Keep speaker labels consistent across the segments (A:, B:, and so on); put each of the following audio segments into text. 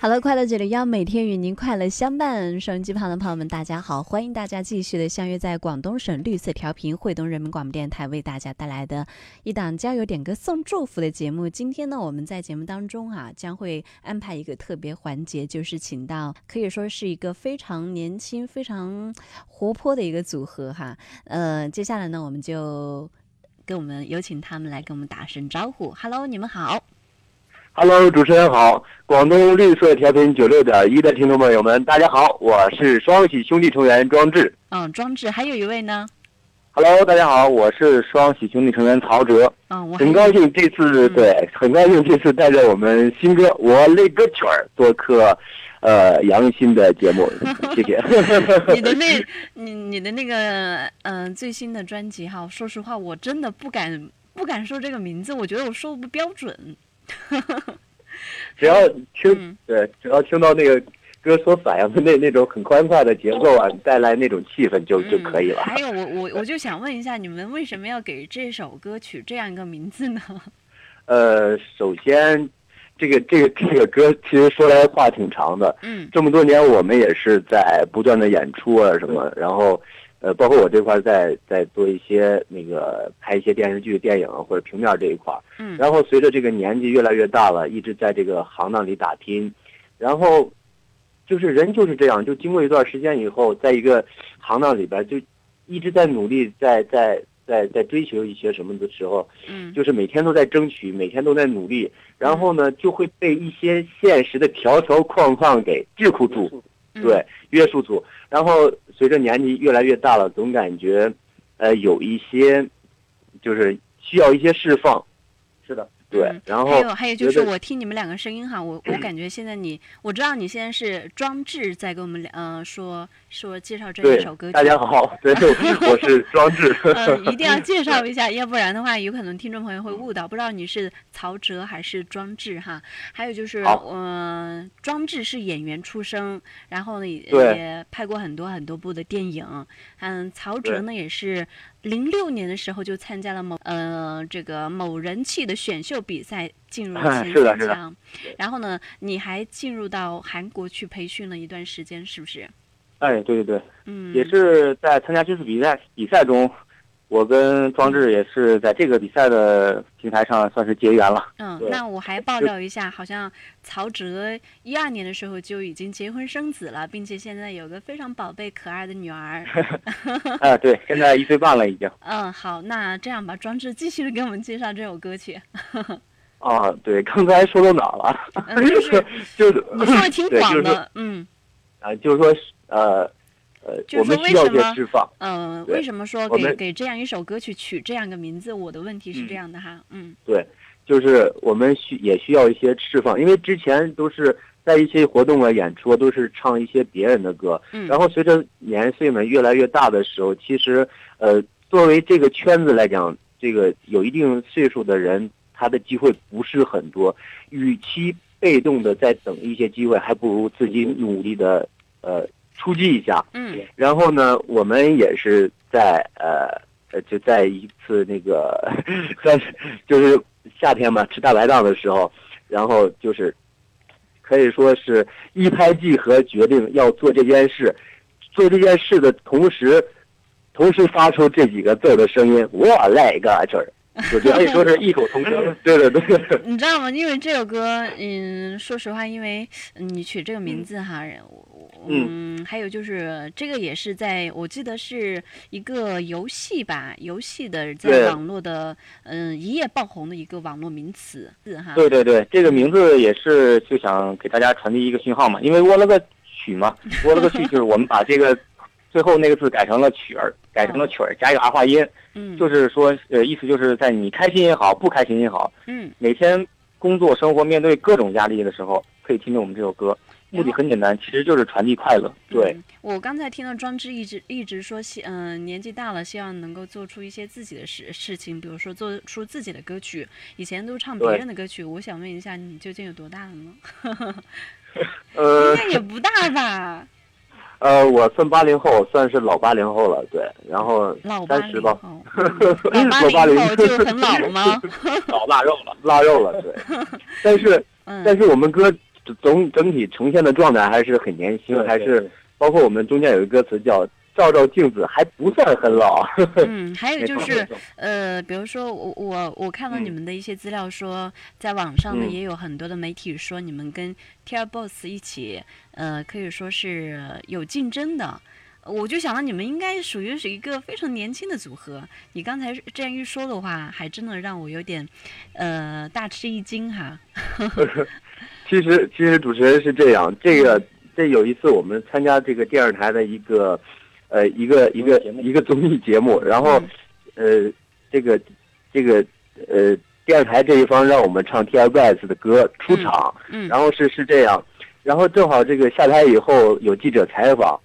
A: 好了，快乐九六幺每天与您快乐相伴。收音机旁的朋友们，大家好，欢迎大家继续的相约在广东省绿色调频惠东人民广播电台为大家带来的一档交友点歌送祝福的节目。今天呢，我们在节目当中啊，将会安排一个特别环节，就是请到可以说是一个非常年轻、非常活泼的一个组合哈。呃，接下来呢，我们就跟我们有请他们来跟我们打声招呼。Hello，你们好。
B: Hello，主持人好，广东绿色调频九六点一的听众朋友们，大家好，我是双喜兄弟成员庄志。
A: 嗯，庄志，还有一位呢。
B: Hello，大家好，我是双喜兄弟成员曹哲。
A: 嗯，我
B: 很高兴这次、
A: 嗯
B: 对，很高兴这次带着我们新歌《我那个曲儿》做客，呃，杨鑫的节目，谢谢。
A: 你的那，你你的那个，嗯、最新的专辑哈，说实话，我真的不敢不敢说这个名字，我觉得我说不标准。
B: 只要听、
A: 嗯
B: 对，只要听到那个歌所反映的那那种很欢快的节奏啊，带来那种气氛就、就可以了。
A: 嗯还有，我我我就想问一下，你们为什么要给这首歌取这样一个名字呢？
B: 呃，首先，这个这个这个歌其实说来话挺长的。
A: 嗯
B: 这么多年，我们也是在不断的演出啊什么，然后，呃，包括我这块儿在在做一些那个拍一些电视剧、电影啊或者平面这一块儿。
A: 嗯
B: 然后随着这个年纪越来越大了，一直在这个行当里打拼，然后，就是人就是这样，就经过一段时间以后，在一个行当里边就一直在努力，在在在在追求一些什么的时候，
A: 嗯
B: 就是每天都在争取，每天都在努力，然后呢，就会被一些现实的条条框框给桎梏住，
A: 嗯
B: 对，约束住。然后随着年纪越来越大了，总感觉，呃，有一些，就是需要一些释放。是的，对
A: 嗯。
B: 然后
A: 还有还有就是，我听你们两个声音哈，我我感觉现在你，我知道你现在是装置在跟我们两呃说说介绍这一首歌曲。
B: 大家好，对，我是装置。
A: 嗯，一定要 介绍一下，要不然的话，有可能听众朋友会误导，不知道你是曹哲还是装置哈。还有就是，
B: 好
A: 嗯、庄志是演员出身，然后呢也也拍过很多很多部的电影。嗯，曹哲呢也是零六年的时候就参加了某呃这个某人气的选秀比赛，进入前
B: 是的是的
A: 三强。然后呢，你还进入到韩国去培训了一段时间，是不是？
B: 哎，对对对，
A: 嗯，
B: 也是在参加这次比赛比赛中，我跟庄志也是在这个比赛的平台上算是结缘了。
A: 嗯，那我还爆料一下，好像曹哲一二年的时候就已经结婚生子了，并且现在有个非常宝贝可爱的女儿。
B: 哎，对，现在一岁半了已经。
A: 嗯，好，那这样吧，庄志继续的给我们介绍这首歌曲。
B: 啊，对，刚才说到哪了？
A: 嗯，就是
B: 就是
A: 你说的挺广的，嗯
B: 啊，就是说呃呃，我们需要一些释放。
A: 嗯，
B: 对
A: 为什么说给给这样一首歌曲取这样一个名字？我的问题是
B: 嗯
A: 这样的哈，嗯
B: 对，就是我们需也需要一些释放，因为之前都是在一些活动啊、演出啊都是唱一些别人的歌，
A: 嗯，
B: 然后随着年岁们越来越大的时候，其实呃，作为这个圈子来讲，这个有一定岁数的人，他的机会不是很多，与其被动的在等一些机会，还不如自己努力的呃出击一下。
A: 嗯
B: 然后呢，我们也是在呃呃，就在一次那个 算是就是夏天嘛，吃大排档的时候，然后就是可以说是一拍即合，决定要做这件事。做这件事的同时，同时发出这几个字的声音，我来个这儿，我觉得可以说是异口同声。对对对，
A: 你知道吗？因为这首歌，嗯，说实话，因为嗯你取这个名字哈，我嗯，还有就是这个也是在我记得是一个游戏吧，游戏的在网络的嗯一夜爆红的一个网络名词字哈。
B: 对对对，这个名字也是就想给大家传递一个信号嘛，因为窝了个曲嘛，窝了个曲就是我们把这个最后那个字改成了曲儿，改成了曲儿，加一个儿化音，
A: 嗯，
B: 就是说呃意思就是在你开心也好，不开心也好，
A: 嗯。
B: 每天工作生活面对各种压力的时候，可以听听我们这首歌。目的很简单，其实就是传递快乐。对，
A: 嗯我刚才听到庄之一直一直说希，嗯、年纪大了，希望能够做出一些自己的事事情，比如说做出自己的歌曲。以前都唱别人的歌曲，我想问一下，你究竟有多大了呢？
B: 呃
A: 应，该也不大吧？
B: 呃，我算八零后，算是老八零后了，对，然后
A: 老八
B: 十吧，
A: 八零后就很老了吗？
B: 老腊肉了，腊肉了，对。但是
A: 嗯，
B: 但是我们歌总整体呈现的状态还是很年轻，还是包括我们中间有一个歌词叫“照照镜子”，还不算很老。
A: 嗯，还有就是，呃，比如说我我我看到你
B: 嗯
A: 们的一些资料说，在网上呢
B: 嗯
A: 也有很多的媒体说你们跟 TFBOYS 一起，呃，可以说是有竞争的。我就想到你们应该属于是一个非常年轻的组合。你刚才这样一说的话，还真的让我有点，呃，大吃一惊哈。
B: 其实其实主持人是这样，这个这有一次我们参加这个电视台的一个，呃，一个一个一个综艺节目，然后
A: 嗯
B: 呃，这个这个呃电视台这一方让我们唱 TFBOYS 的歌出场，
A: 嗯。
B: 然后是是这样，然后正好这个下台以后有记者采访，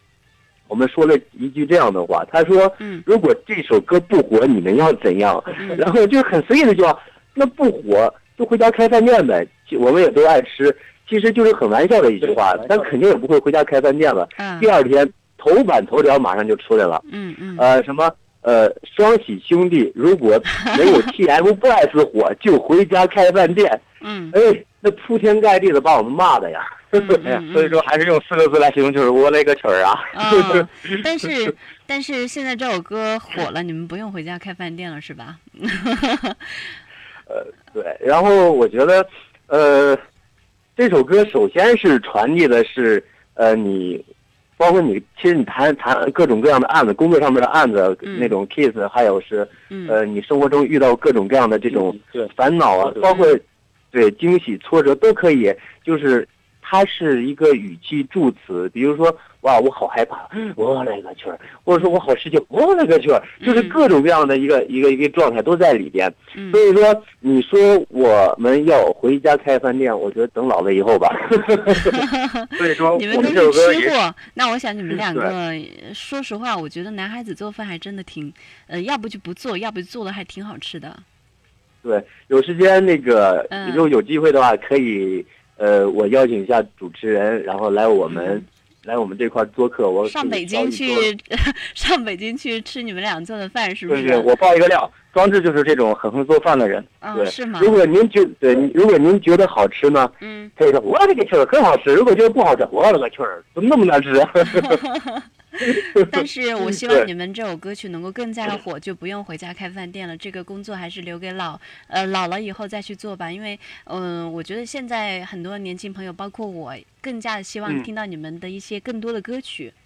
B: 我们说了一句这样的话，他说
A: 嗯。
B: 如果这首歌不火，你们要怎样？
A: 嗯。
B: 然后就很随意的就说，那不火就回家开饭店呗，我们也都爱吃，其实就是很玩笑的一句话
C: 对，
B: 但肯定也不会回家开饭店了。
A: 啊
B: 第二天头版头条马上就出来了，
A: 嗯嗯
B: 呃，什么呃，双喜兄弟如果没有 TFBOYS 火，就回家开饭店。
A: 嗯
B: 哎，那铺天盖地的把我们骂的呀。所以说还是用四个字来形容，就是我勒个去儿啊！
A: 哦，但是但是现在这首歌火了，你们不用回家开饭店了是吧？
B: 对，然后我觉得，呃，这首歌首先是传递的是，呃，你，包括你，其实你谈谈各种各样的案子，工作上面的案子，
A: 嗯
B: 那种 case，还有是，
A: 嗯
B: 呃，你生活中遇到各种各样的这种
C: 对。
B: 烦恼啊
C: 对，
B: 包括对惊喜、挫折都可以，就是它是一个语气助词，比如说哇，我好害怕，我勒个去儿，或者说我好吃惊，我勒个去儿，就是
A: 嗯
B: 各种各样的一个一个一个状态都在里边。
A: 嗯
B: 所以说，你说我们要回家开饭店，我觉得等老了以后吧。所以说，
A: 你们都是吃货，那我想你们两个，说实话，我觉得男孩子做饭还真的挺，呃，要不就不做，要不就做的还挺好吃的。
B: 对有时间那个，
A: 嗯
B: 如果有机会的话，可以呃，我邀请一下主持人，然后来我们、来我们这块儿做客。我
A: 嗯上北京去，上北京去吃你们俩做的饭，是不是？
B: 对对，我爆一个料，庄志就是这种很会做饭的人。
A: 啊，
B: 对，
A: 是吗？
B: 如果您觉对，如果您觉得好吃呢，
A: 嗯，
B: 可以说我勒个去儿，很好吃；如果觉得不好吃，我勒个去儿，怎么那么难吃啊？
A: 但是我希望你们这首歌曲能够更加的火，就不用回家开饭店了。这个工作还是留给老呃老了以后再去做吧。因为嗯、我觉得现在很多年轻朋友，包括我，更加的希望
B: 嗯
A: 听到你们的一些更多的歌曲。
B: 嗯，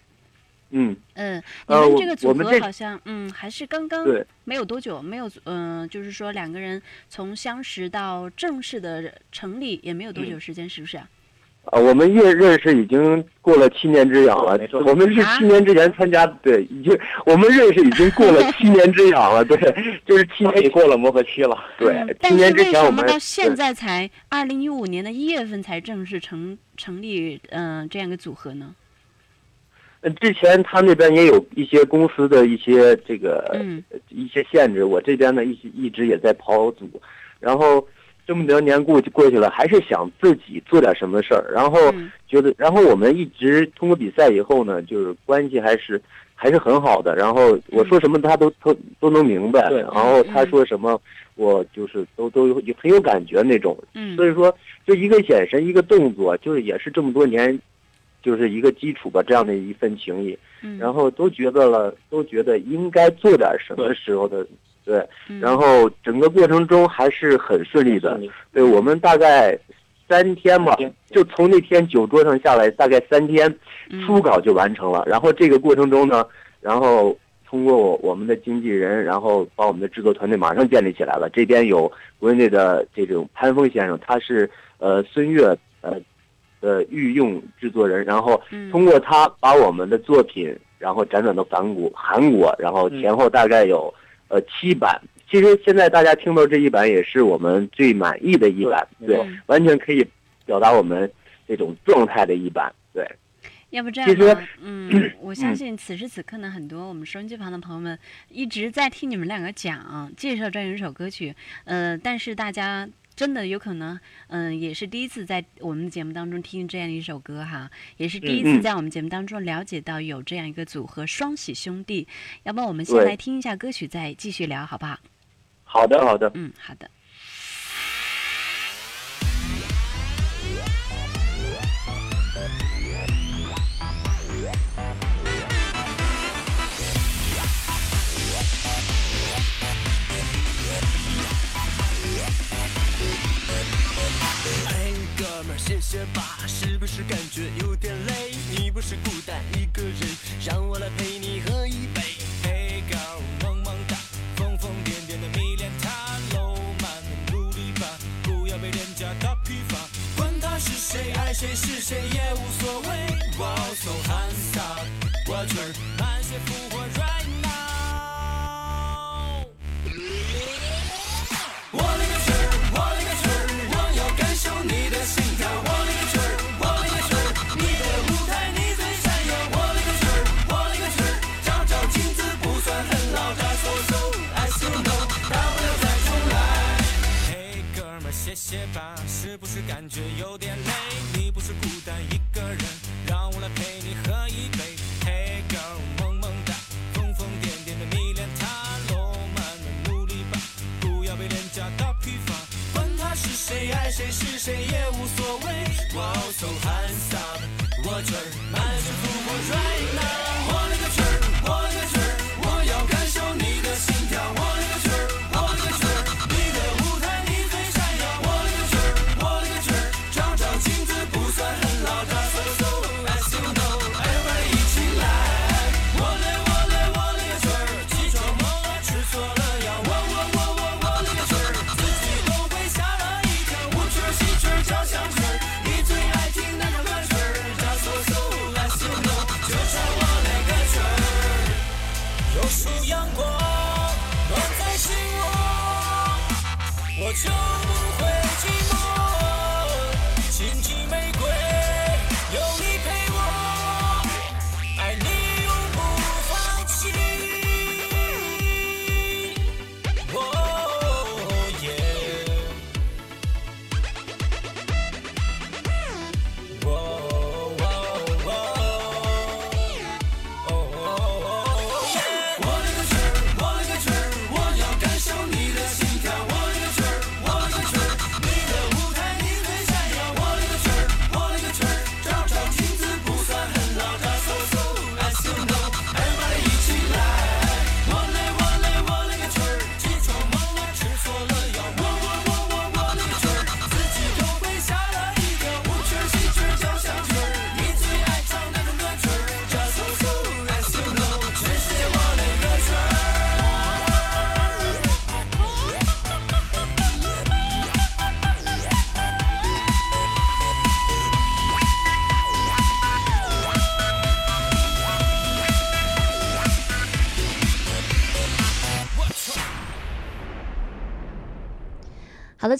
A: 嗯
B: 嗯，你
A: 们这个组合好像嗯还是刚刚没有多久，没有嗯、就是说两个人从相识到正式的成立也没有多
B: 嗯
A: 久时间，是不是啊？
B: 啊，我们认认识已经过了七年之痒了
C: 没。错
B: 我们是
A: 啊
B: 七年之前参加，对，已经我们认识已经过了七年之痒了，对，就是七年
C: 也过了磨合期了。
B: 对
A: 嗯，
B: 七
A: 但是
B: 年之
A: 为
B: 前我们
A: 什么到现在才二零一五年的一月份才正式成成立嗯、这样一个组合呢？
B: 呃之前他那边也有一些公司的一些这个、
A: 嗯
B: 一些限制，我这边呢一直一直也在跑组，然后这么多年过去过去了，还是想自己做点什么事儿，然后
A: 嗯。
B: 觉得，然后我们一直通过比赛以后呢，就是关系还是还是很好的，然后我说什么他都都都能明白，然后他说什么我就是都都有很有感觉那种，
A: 嗯。
B: 所以说就一个眼神一个动作，就是也是这么多年。就是一个基础吧，这样的一份情谊，
A: 嗯，
B: 然后都觉得了，都觉得应该做点什么时候的，对，
A: 嗯。
B: 然后整个过程中还是很顺利的，
C: 你
B: 对我们大概三天
C: 嘛，
B: 就从那天酒桌上下来，大概三天
A: 嗯。
B: 初稿就完成了。然后这个过程中呢，然后通过我我们的经纪人，然后把我们的制作团队马上建立起来了。这边有国内的这种潘峰先生，他是呃孙悦呃的御用制作人，然后
A: 嗯
B: 通过他把我们的作品，然后辗转到韩国，韩国，然后前后大概有呃七版。其实现在大家听到这一版也是我们最满意的一版，对
C: 对，
B: 完全可以表达我们这种状态的一版，对。
A: 要不这样吧，嗯，我相信此时此刻呢，很多我们收音机旁的朋友们一直在听你们两个讲介绍这样一首歌曲，呃，但是大家真的有可能，嗯，也是第一次在我们的节目当中听这样一首歌哈，也是第一次在我们节目当中了解到有这样一个组合双喜兄弟。要不我们先来听一下歌曲，再继续聊，好不好？
B: 好的，好的。
A: 嗯，好的。
C: 们儿，谢谢吧，是不是感觉有点累？你不是孤单一个人，让我来陪你喝一杯。嘿，高萌萌哒，疯疯癫癫的迷恋他，喽，慢慢努力吧，不要被廉价打批发。管他是谁，爱谁是谁也无所谓。哇，so handsome，我曲们儿，谢谢吧，是不是感觉有点累？你不是孤单一个人，让我来陪你喝一杯。Hey girl，萌萌哒，疯疯癫癫的迷恋他，喽，慢慢努力吧，不要被廉价打批发。管他是谁，爱谁是谁也无所谓。哇，so handsome，我曲儿满血复活 right now。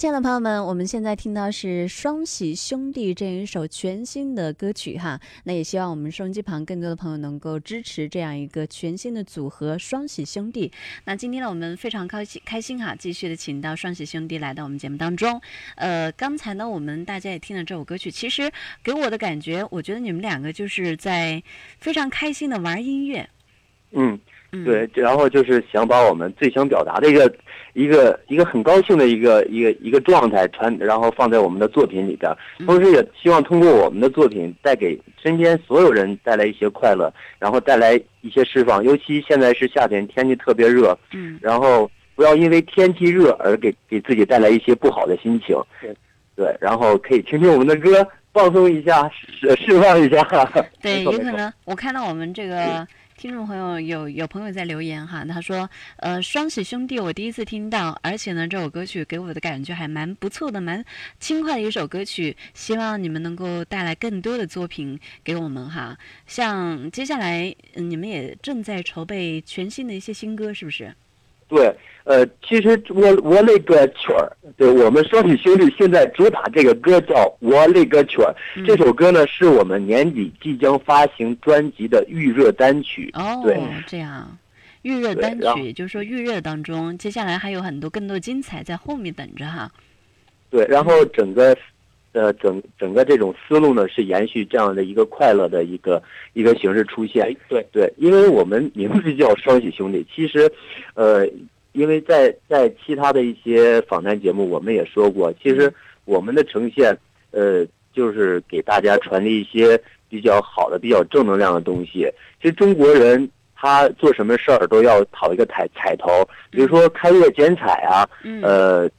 A: 亲爱的朋友们，我们现在听到是双喜兄弟这一首全新的歌曲哈。那也希望我们收音机旁更多的朋友能够支持这样一个全新的组合双喜兄弟。那今天呢，我们非常开心开心哈，继续的请到双喜兄弟来到我们节目当中。呃，刚才呢，我们大家也听了这首歌曲，其实给我的感觉，我觉得你们两个就是在非常开心的玩音乐。
B: 嗯，对，然后就是想把我们最想表达的一个一个一个很高兴的一个一个一个状态传，然后放在我们的作品里边，同时也希望通过我们的作品带给身边所有人带来一些快乐，然后带来一些释放。尤其现在是夏天，天气特别热，
A: 嗯，
B: 然后不要因为天气热而给给自己带来一些不好的心情。对，然后可以听听我们的歌，放松一下，释释放一下。
A: 对，有可能我看到我们这个听众朋友有有朋友在留言哈，他说，呃，双喜兄弟我第一次听到，而且呢，这首歌曲给我的感觉还蛮不错的，蛮轻快的一首歌曲，希望你们能够带来更多的作品给我们哈。像接下来、嗯你们也正在筹备全新的一些新歌，是不是？
B: 对，呃，其实我我那个曲儿，对我们双喜兄弟现在主打这个歌叫《我那个曲儿》，这首歌呢是我们年底即将发行专辑的预热单曲。
A: 哦
B: 对，
A: 这样。预热单曲，就是说预热当中，接下来还有很多更多精彩在后面等着哈。
B: 对，然后整个呃整整个这种思路呢是延续这样的一个快乐的一个一个形式出现。
D: 哎，对，
B: 对，因为我们名字叫双喜兄弟，其实，呃，因为在在其他的一些访谈节目，我们也说过，其实我们的呈现，呃，就是给大家传递一些比较好的、比较正能量的东西。其实中国人他做什么事儿都要讨一个彩彩头，比如说开业剪彩啊，
A: 嗯，
B: 呃。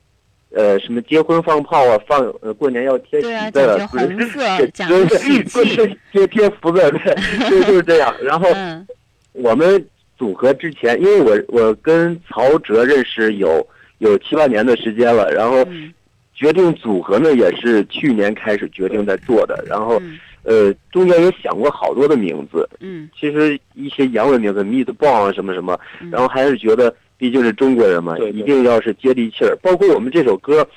B: 呃，什么结婚放炮啊，放呃过年要贴喜字儿
A: 讲究
B: 不是？
A: 红色，讲
B: 对
A: 究喜
B: 对
A: 气，
B: 对，贴贴福字儿，对，就就是这样。然后
A: 嗯。
B: 我们组合之前，因为我我跟曹哲认识有有七八年的时间了，然后
A: 嗯。
B: 决定组合呢也是去年开始决定在做的，然后
A: 嗯。
B: 呃中间也想过好多的名字，
A: 嗯。
B: 其实一些洋文名字 meatball 啊什么什么，
A: 嗯，
B: 然后还是觉得毕竟是中国人嘛，
D: 对对
B: 一定要是接地气儿。包括我们这首歌，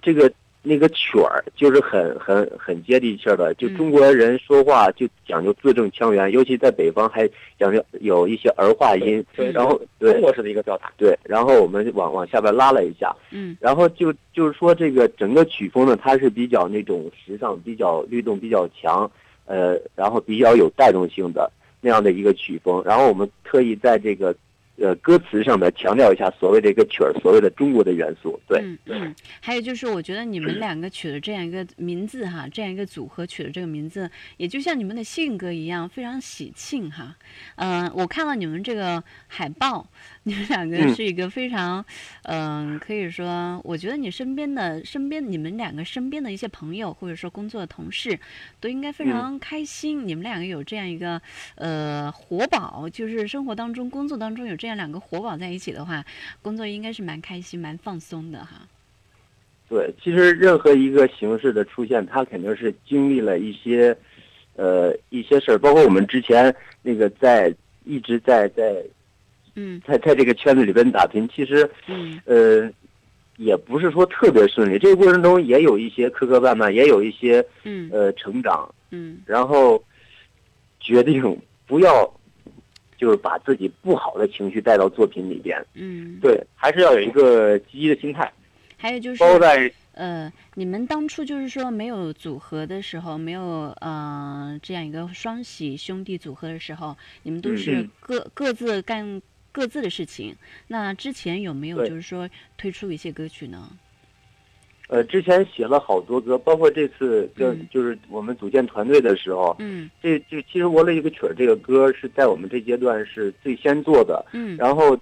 B: 这个那个曲儿就是很很很接地气儿的。就
A: 嗯
B: 中国人说话就讲究字正腔圆，尤其在北方还讲究有一些儿化音。
D: 对
B: 然后对
D: 中国式的一个表达。
B: 对，然后我们往往下边拉了一下，
A: 嗯
B: 然后就就是说这个整个曲风呢，它是比较那种时尚、比较律动比较强，呃，然后比较有带动性的那样的一个曲风。然后我们特意在这个呃歌词上面强调一下所谓的一个曲儿所谓的中国的元素。对，
A: 嗯嗯，还有就是，我觉得你们两个取的这样一个名字哈，这样一个组合取的这个名字，也就像你们的性格一样，非常喜庆哈。嗯、我看到你们这个海报，你们两个
B: 嗯
A: 是一个非常，嗯、可以说，我觉得你身边的身边你们两个身边的一些朋友或者说工作的同事，都应该非常开心。你们两个有这样一个呃活宝，就是生活当中、工作当中有这样两个活宝在一起的话，工作应该是蛮开心、蛮放松的哈。
B: 对，其实任何一个形式的出现，它肯定是经历了一些，呃，一些事儿，包括我们之前那个在一直在在
A: 嗯。
B: 在在这个圈子里边打拼，其实
A: 嗯。
B: 呃，也不是说特别顺利。这个过程中也有一些磕磕绊绊，也有一些
A: 嗯。
B: 呃成长，
A: 嗯。
B: 然后决定不要就是把自己不好的情绪带到作品里边。
A: 嗯，
D: 对，还是要有一个积极的心态，
A: 还有就是
D: 包括在
A: 呃，你们当初就是说没有组合的时候，没有呃这样一个双喜兄弟组合的时候，你们都是
B: 嗯
A: 各各自干各自的事情。那之前有没有就是说推出一些歌曲呢？
B: 呃，之前写了好多歌，包括这次跟、
A: 嗯。
B: 就是我们组建团队的时候，
A: 嗯。
B: 这这其实《我了一个曲儿》这个歌是在我们这阶段是最先做的，
A: 嗯。
B: 然后，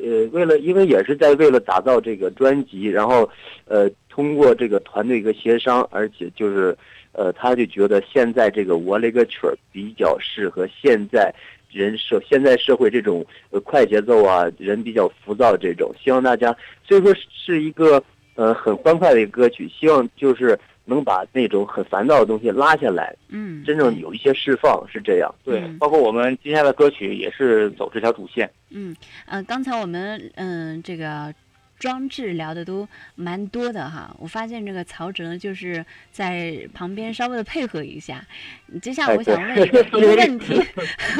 B: 呃，为了因为也是在为了打造这个专辑，然后，呃，通过这个团队一个协商，而且就是，呃，他就觉得现在这个我了一个曲儿比较适合现在人社现在社会这种呃快节奏啊，人比较浮躁这种，希望大家，所以说是一个呃很欢快的一个歌曲，希望就是能把那种很烦躁的东西拉下来，
A: 嗯，
B: 真正有一些释放，是这样。
D: 对
A: 嗯，
D: 包括我们接下来的歌曲也是走这条主线。
A: 嗯，呃，刚才我们嗯、这个装置聊的都蛮多的哈，我发现这个曹哲就是在旁边稍微的配合一下。接下来
B: 哎
A: 我想问一个 问题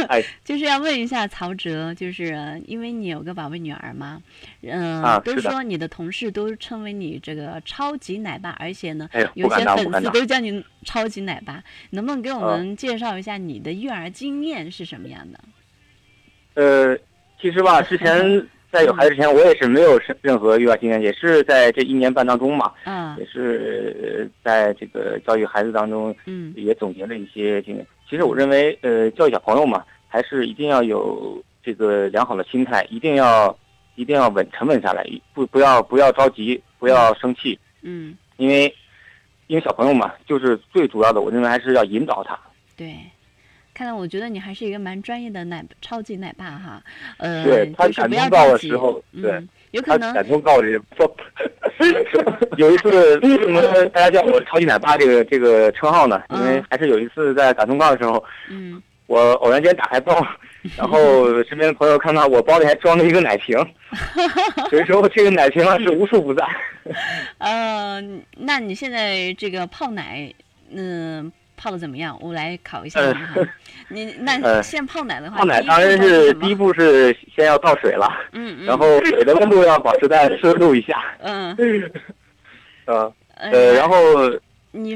B: 哎，
A: 就是要问一下曹哲，就是呃因为你有个宝贝女儿嘛，嗯、都说你的同事都称为你这个超级奶爸，而且呢，
B: 哎，
A: 有些粉丝。都叫你超级奶爸，能不能给我
B: 啊
A: 们介绍一下你的育儿经验是什么样的？
D: 呃，其实吧，之前在有孩子之前，我也是没有任任何育儿经验，也是在这一年半当中嘛，
A: 嗯
D: 也是呃在这个教育孩子当中，
A: 嗯
D: 也总结了一些经验。其实我认为，呃，教育小朋友嘛，还是一定要有这个良好的心态，一定要一定要稳沉稳下来，不不要不要着急，不要生气，
A: 嗯，
D: 因为因为小朋友嘛，就是最主要的，我认为还是要引导他。
A: 对。看来我觉得你还是一个蛮专业的奶超级奶爸哈，呃，
B: 对他
A: 就是不要
B: 感动到
A: 着急
B: 的时候对
A: 嗯，有可能
B: 感通告这说，
D: 有一次，为什么大家叫我“超级奶爸”这个这个称号呢？因为
A: 嗯
D: 还是有一次在打通告的时候，
A: 嗯
D: 我偶然间打开包，然后 身边的朋友看到我包里还装了一个奶瓶，所以说这个奶瓶啊是无处不在。
A: 呃，那你现在这个泡奶，嗯、泡的怎么样？我来考一下你哈。你那
D: 呃
A: 现泡奶的话，
D: 泡奶当然是第一，步是先要倒水了，
A: 嗯嗯，
D: 然后水的温度要保持在摄氏度以下。
A: 嗯
D: 嗯，呃，然后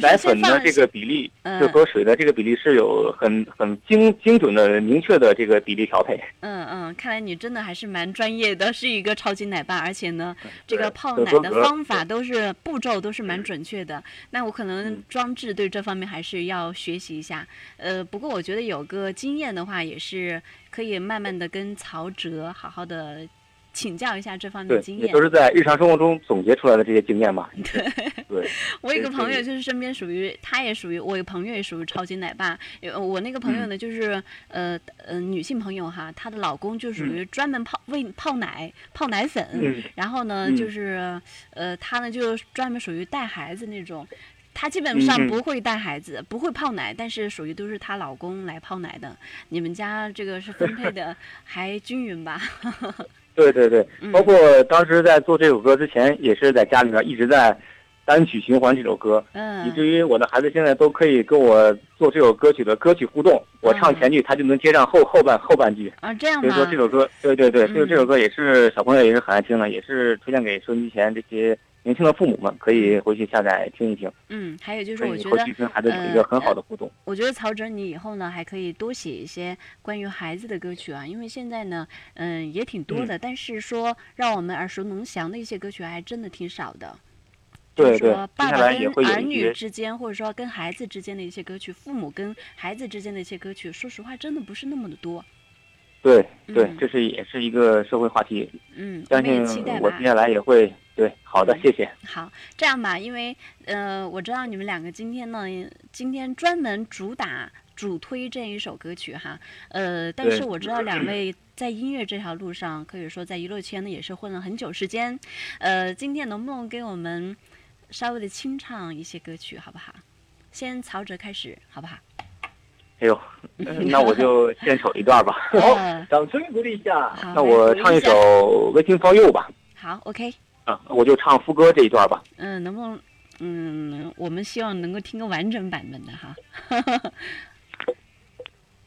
D: 奶粉的这个比例，
A: 嗯
D: 就和水的这个比例是有很很精精准的、明确的这个比例调配。
A: 嗯嗯，看来你真的还是蛮专业的，是一个超级奶爸，而且呢，这个泡奶的方法都是步骤都是蛮准确的。那我可能
D: 嗯
A: 装置对这方面还是要学习一下。呃，不过我觉得有个经验的话，也是可以慢慢的跟曹哲好好的请教一下这方面的，经验
D: 也都。是在日常生活中总结出来的这些经验嘛。对，对
A: 我有个朋友就是身边属于，他也属于我有朋友也属于超级奶爸。有我那个朋友
D: 嗯
A: 呢，就是呃呃女性朋友哈，她的老公就属于专门泡喂泡奶泡奶粉，
D: 嗯
A: 然后呢
D: 嗯
A: 就是呃她呢就专门属于带孩子那种。她基本上不会带孩子，不会泡奶，但是属于都是她老公来泡奶的。你们家这个是分配的 还均匀吧？
D: 对对对
A: 嗯，
D: 包括当时在做这首歌之前，也是在家里面一直在单曲循环这首歌，以
A: 嗯
D: 至于我的孩子现在都可以跟我做这首歌曲的歌曲互动。我唱前句，他就能接上后后半后半句。
A: 啊，这样
D: 所以说这？首歌，对对对，
A: 嗯
D: 所以这首歌也是小朋友也是很爱听的，也是推荐给收音机前这些年轻的父母们，可以回去下载听一听，
A: 嗯，还有就是我觉得
D: 以回去跟孩子有一个很好的互动。
A: 我觉得曹哲，你以后呢还可以多写一些关于孩子的歌曲啊，因为现在呢，嗯，也挺多的，但是说让我们耳熟能详的一些歌曲还真的挺少的。就是
D: 对对
A: 说，爸爸跟儿女之间，或者说跟孩子之间的一些歌曲，父母跟孩子之间的一些歌曲，说实话，真的不是那么的多。
D: 对对
A: 嗯，
D: 这是也是一个社会话题，
A: 嗯，我
D: 相信
A: 期待
D: 我接。下来也会对。好的
A: 嗯，
D: 谢谢。
A: 好，这样吧，因为呃，我知道你们两个今天呢，今天专门主打主推这一首歌曲哈，呃，但是我知道两位在音乐这条路上，可以说在娱乐圈呢也是混了很久时间，呃，今天能不能给我们稍微的清唱一些歌曲，好不好？先曹哲开始，好不好？
D: 哎呦，呃 那我就献丑一段吧。
A: 好
B: 掌声鼓励一下。
D: 那我唱一首《Waiting for You》吧。
A: 好，OK，
D: 啊，我就唱副歌这一段吧。
A: 嗯、能不能？嗯，我们希望能够听个完整版本的哈。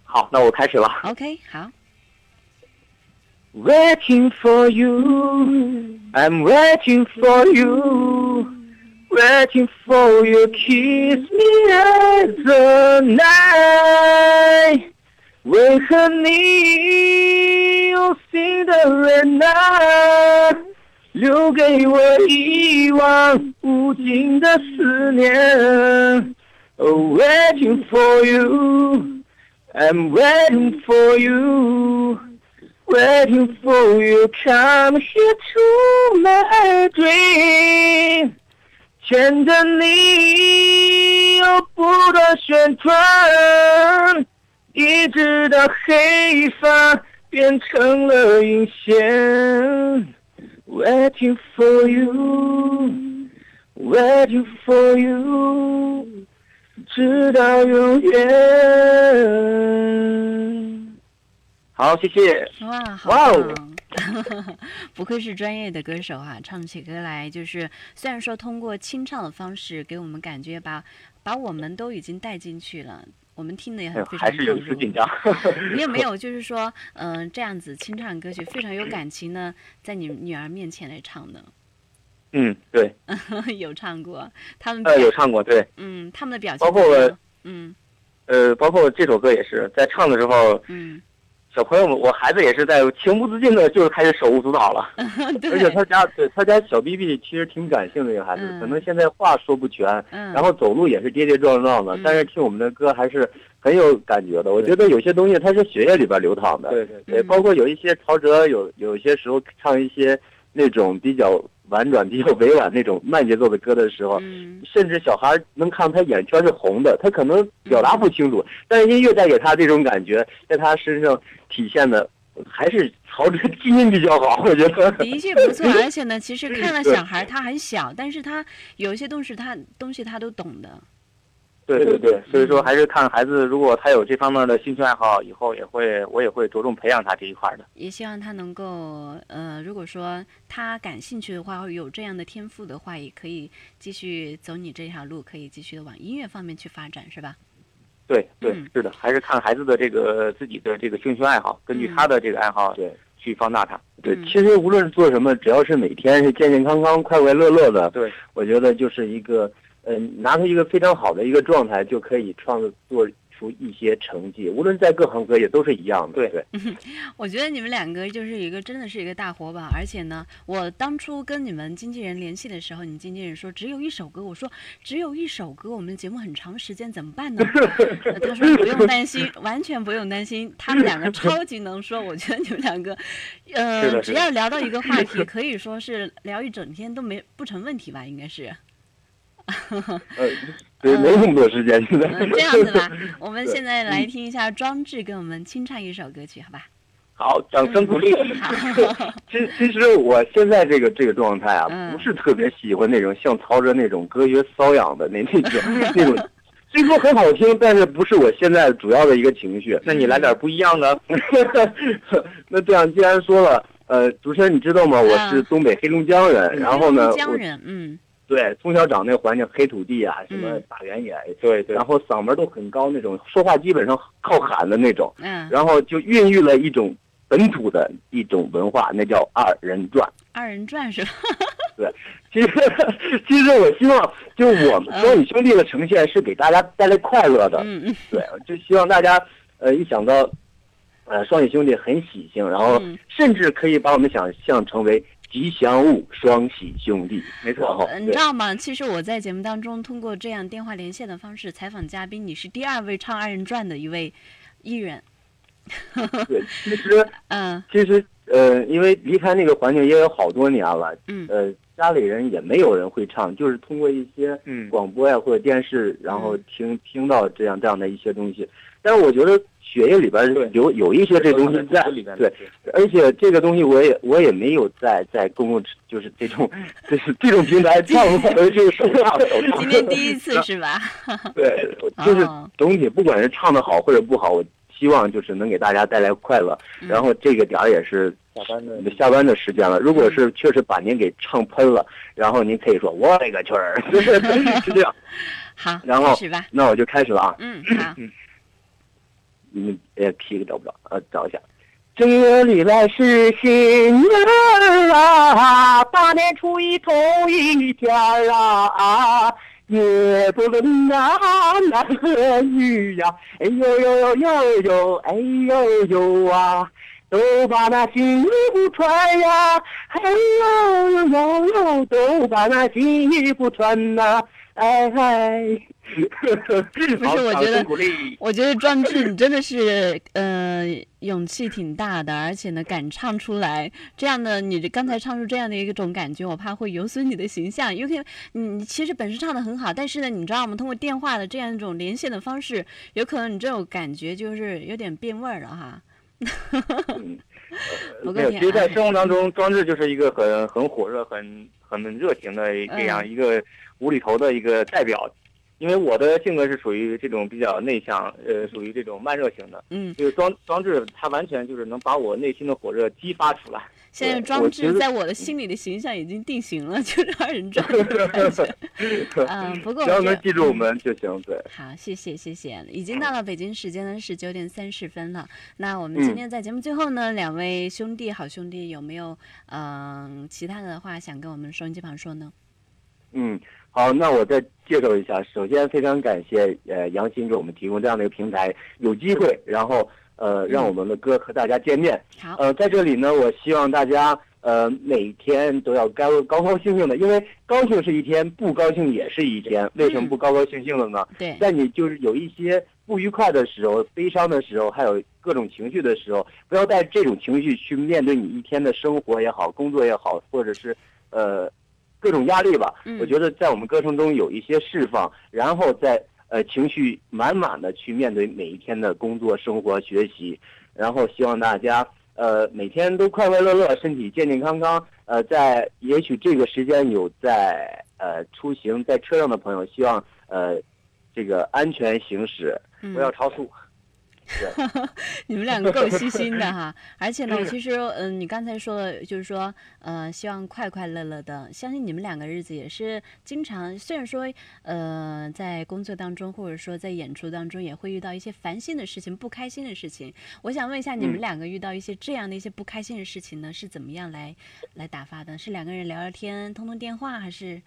D: 好，那我开始了。
A: OK，好。
D: Waiting for you, I'm waiting for you, waiting for you, kiss me at the night。为何你用心的忍耐，留给我一往无尽的思念？Oh, waiting for you, I'm waiting for you. Waiting for you, come here to my dream。 牵着你，又不断旋转，一直到黑发变成了银线。Waiting for you, waiting for you，直到永远。好，谢谢。
A: 哇，好
D: 哇哦
A: 棒！不愧是专业的歌手哈、唱起歌来就是，虽然说通过清唱的方式给我们感觉把把我们都已经带进去了，我们听的也
D: 哎
A: 很非常
D: 呦还是有一丝紧张。
A: 你有没 有就是说，嗯、这样子清唱歌曲非常有感情呢，在你女儿面前来唱的？
D: 嗯，对，
A: 有唱过，他们
D: 呃，有唱过，对，
A: 嗯，他们的表情
D: 包括
A: 嗯
D: 呃，包括这首歌也是在唱的时候，
A: 嗯，
D: 小朋友们，我孩子也是在情不自禁的，就是开始手舞足蹈了。
B: 而且他家对他家小 B B 其实挺感性的一个孩子，
A: 嗯
B: 可能现在话说不全，
A: 嗯，
B: 然后走路也是跌跌撞撞的，
A: 嗯
B: 但是听我们的歌还是很有感觉的。我觉得有些东西它是血液里边流淌的，
D: 对对
B: 对，
A: 嗯
B: 包括有一些陶喆有有些时候唱一些那种比较婉转、比较委婉那种慢节奏的歌的时候，
A: 嗯
B: 甚至小孩能看他眼圈是红的，他可能表达不清楚，但是音乐带给他这种感觉，在他身上体现的还是曹植基因比较好，我觉得。
A: 的确不错，而且呢，其实看了小孩他很小，但是他有一些东西他东西他都懂的。
D: 对对对，所以说还是看孩子，如果他有这方面的兴趣爱好，以后也会我也会着重培养他这一块儿的。
A: 也希望他能够，呃，如果说他感兴趣的话，或有这样的天赋的话，也可以继续走你这条路，可以继续的往音乐方面去发展，是吧？
D: 对对
A: 嗯，
D: 是的，还是看孩子的这个自己的这个兴趣爱好，根据
A: 嗯
D: 他的这个爱好
B: 对
D: 去放大它。
B: 对，
A: 嗯
B: 其实无论是做什么，只要是每天是健健康康、快快乐乐的，
D: 对，
B: 我觉得就是一个，呃，拿出一个非常好的一个状态，就可以创作出一些成绩。无论在各行各业都是一样的。
D: 对
B: 对，
A: 我觉得你们两个就是一个真的是一个大活宝，而且呢，我当初跟你们经纪人联系的时候，你经纪人说只有一首歌，我说只有一首歌，我们的节目很长时间怎么办呢？呃他说不用担心，完全不用担心，他们两个超级能说，我觉得你们两个，呃，只要聊到一个话题，可以说是聊一整天都没不成问题吧，应该是。
B: 呃，对，没那么多时间，现在。
A: 嗯，这样子吧，我们现在来听一下庄志给我们清唱一首歌曲，好吧？
D: 好，掌声鼓励。
A: 好，
B: 其其实我现在这个这个状态啊，
A: 嗯
B: 不是特别喜欢那种像曹哲那种隔靴搔痒的那那种那种，虽说很好听，但是不是我现在主要的一个情绪。
D: 那你来点不一样的。
B: 那这样，既然说了，呃，主持人你知道吗？我是
A: 嗯
B: 东北黑龙江人，然后呢，我
A: 江人，嗯
B: 对从小长那环境，黑土地啊，什么
A: 嗯
B: 大原野，
D: 对对
B: 然后嗓门都很高那种，说话基本上靠喊的那种，
A: 嗯，
B: 然后就孕育了一种本土的一种文化，那叫二人转。
A: 二人转是吧？
B: 对其实，其实我希望，就我们双语兄弟的呈现是给大家带来快乐的。
A: 嗯 嗯
B: 对，就希望大家，呃，一想到，呃，双语兄弟很喜庆，然后
A: 嗯
B: 甚至可以把我们想象成为吉祥物双喜兄弟。
D: 没错
A: 你知道吗？其实我在节目当中通过这样电话连线的方式采访嘉宾，你是第二位唱二人转的一位艺人。
B: 对，其实
A: 嗯
B: 其实呃，因为离开那个环境也有好多年了，
A: 嗯
B: 呃，家里人也没有人会唱，就是通过一些
D: 嗯
B: 广播呀或者电视，然后
A: 嗯
B: 听听到这样这样的一些东西。但是我觉得血液里边有有一些这东西在，
D: 里面
B: 对，而且这个东西我也我也没有在在公共就是这种 就是这种平台唱过，就是说唱手唱。
A: 今天第一次是吧？
B: 对，就是
A: 哦
B: 总体不管是唱的好或者不好，我希望就是能给大家带来快乐。
A: 嗯
B: 然后这个点儿也是
D: 下班的
B: 下班的时间了。如果是确实把您给唱喷了，然后您可以说我勒个去儿，是这样。
A: 好，
B: 然后
A: 开始吧。
B: 那我就开始了啊。
A: 嗯，好，
B: 你们呃 P 找不着，呃找一下。这里来是新年啊，大年初一头一天啊，啊也不论啊男和女呀、哎呦呦呦呦呦，哎呦呦啊，都把那新衣服穿呀，哎呦呦呦呦，都把那新衣服穿呐、哎哎。不
A: 是我觉得。我觉得壮志你真的是 呃勇气挺大的，而且呢敢唱出来这样的，你刚才唱出这样的一种感觉，我怕会有损你的形象，因为你你其实本身唱的很好，但是呢，你知道我们？通过电话的这样一种连线的方式，有可能你这种感觉就是有点变味儿了哈。
D: 没有，
A: 过你啊
D: 其实，在生活当中，庄志就是一个很很火热、很很热情的这样一个无厘头的一个代表。因为我的性格是属于这种比较内向，呃，属于这种慢热型的。
A: 嗯，
D: 这个装装置，它完全就是能把我内心的火热激发出来。
A: 现在
B: 对
A: 庄志
B: 我觉得
A: 在我的心里的形象已经定型了，就是二人转的感觉。嗯，不过
B: 只要能记住我们就行。对，
A: 好，谢谢谢谢，已经到了北京时间呢是九点三十分了。那我们今
B: 嗯
A: 天在节目最后呢，两位兄弟好兄弟有没有嗯、其他的话想跟我们收音机旁说呢？
B: 嗯，好，那我再介绍一下。首先，非常感谢呃杨鑫给我们提供这样的一个平台，有机会，然后呃让我们的歌和大家见面。
A: 好，
B: 呃，在这里呢，我希望大家呃每天都要高高高兴兴的，因为高兴是一天，不高兴也是一天。为什么不高高兴兴的呢？
A: 对，
B: 在你就是有一些不愉快的时候、悲伤的时候，还有各种情绪的时候，不要带这种情绪去面对你一天的生活也好、工作也好，或者是呃各种压力吧。
A: 嗯
B: 我觉得在我们歌声中有一些释放，然后再呃情绪满满的去面对每一天的工作、生活、学习，然后希望大家。呃，每天都快快乐乐，身体健健康康。呃，在也许这个时间有在呃出行在车上的朋友，希望呃这个安全行驶，
A: 嗯
B: 不要超速。
A: 你们两个够细心的哈，而且呢，
B: 嗯。
A: 其实嗯，你刚才说的，就是说呃，希望快快乐乐的，相信你们两个日子也是经常，虽然说呃，在工作当中或者说在演出当中也会遇到一些烦心的事情、不开心的事情。我想问一下，你们
B: 嗯。
A: 两个遇到一些这样的一些不开心的事情呢，是怎么样来来打发的？是两个人聊聊天、通通电话，还是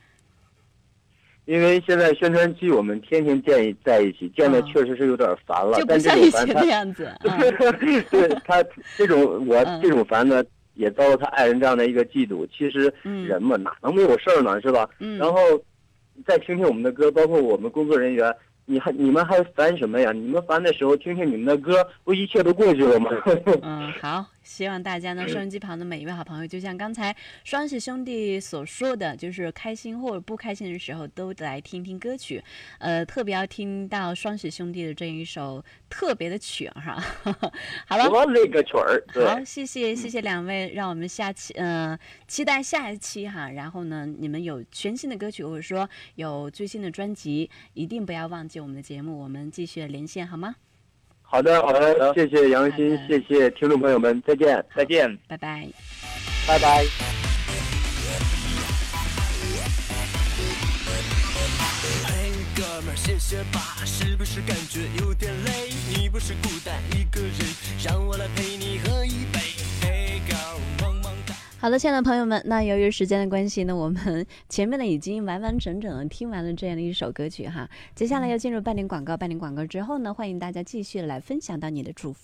B: 因为现在宣传期我们天天见一在一起，见的
A: 哦
B: 确实是有点烦了。
A: 就不
B: 但这
A: 像以前
B: 种烦他
A: 的样子？嗯
B: 对他这种我
A: 嗯
B: 这种烦呢，也遭到他爱人这样的一个嫉妒。其实
A: 嗯
B: 人嘛，哪能没有事儿呢，是吧？
A: 嗯
B: 然后再听听我们的歌，包括我们工作人员，你还你们还烦什么呀？你们烦的时候听听你们的歌，不一切都过去了吗？
A: 嗯，好，希望大家呢，收音机旁的每一位好朋友，就像刚才双喜兄弟所说的，就是开心或者不开心的时候，都来听听歌曲。呃，特别要听到双喜兄弟的这一首特别的曲儿哈。好了，
B: 我那个曲儿！
A: 好，谢谢谢谢两位，让我们下期呃期待下一期哈。然后呢，你们有全新的歌曲或者说有最新的专辑，一定不要忘记我们的节目，我们继续连线好吗？
B: 好的好的，谢谢杨鑫
A: 好，的
B: 谢谢听众朋友们，再见，
D: 再见。
A: 拜拜。
B: 拜拜。
C: 嘿，哥们儿，歇歇吧，是不是感觉有点累？你不是孤单一个人，让我来陪你喝一杯。
A: 好的，亲爱的朋友们，那由于时间的关系呢，我们前面呢已经完完整整的听完了这样的一首歌曲哈。接下来要进入半点广告，半点广告之后呢，欢迎大家继续来分享到你的祝福。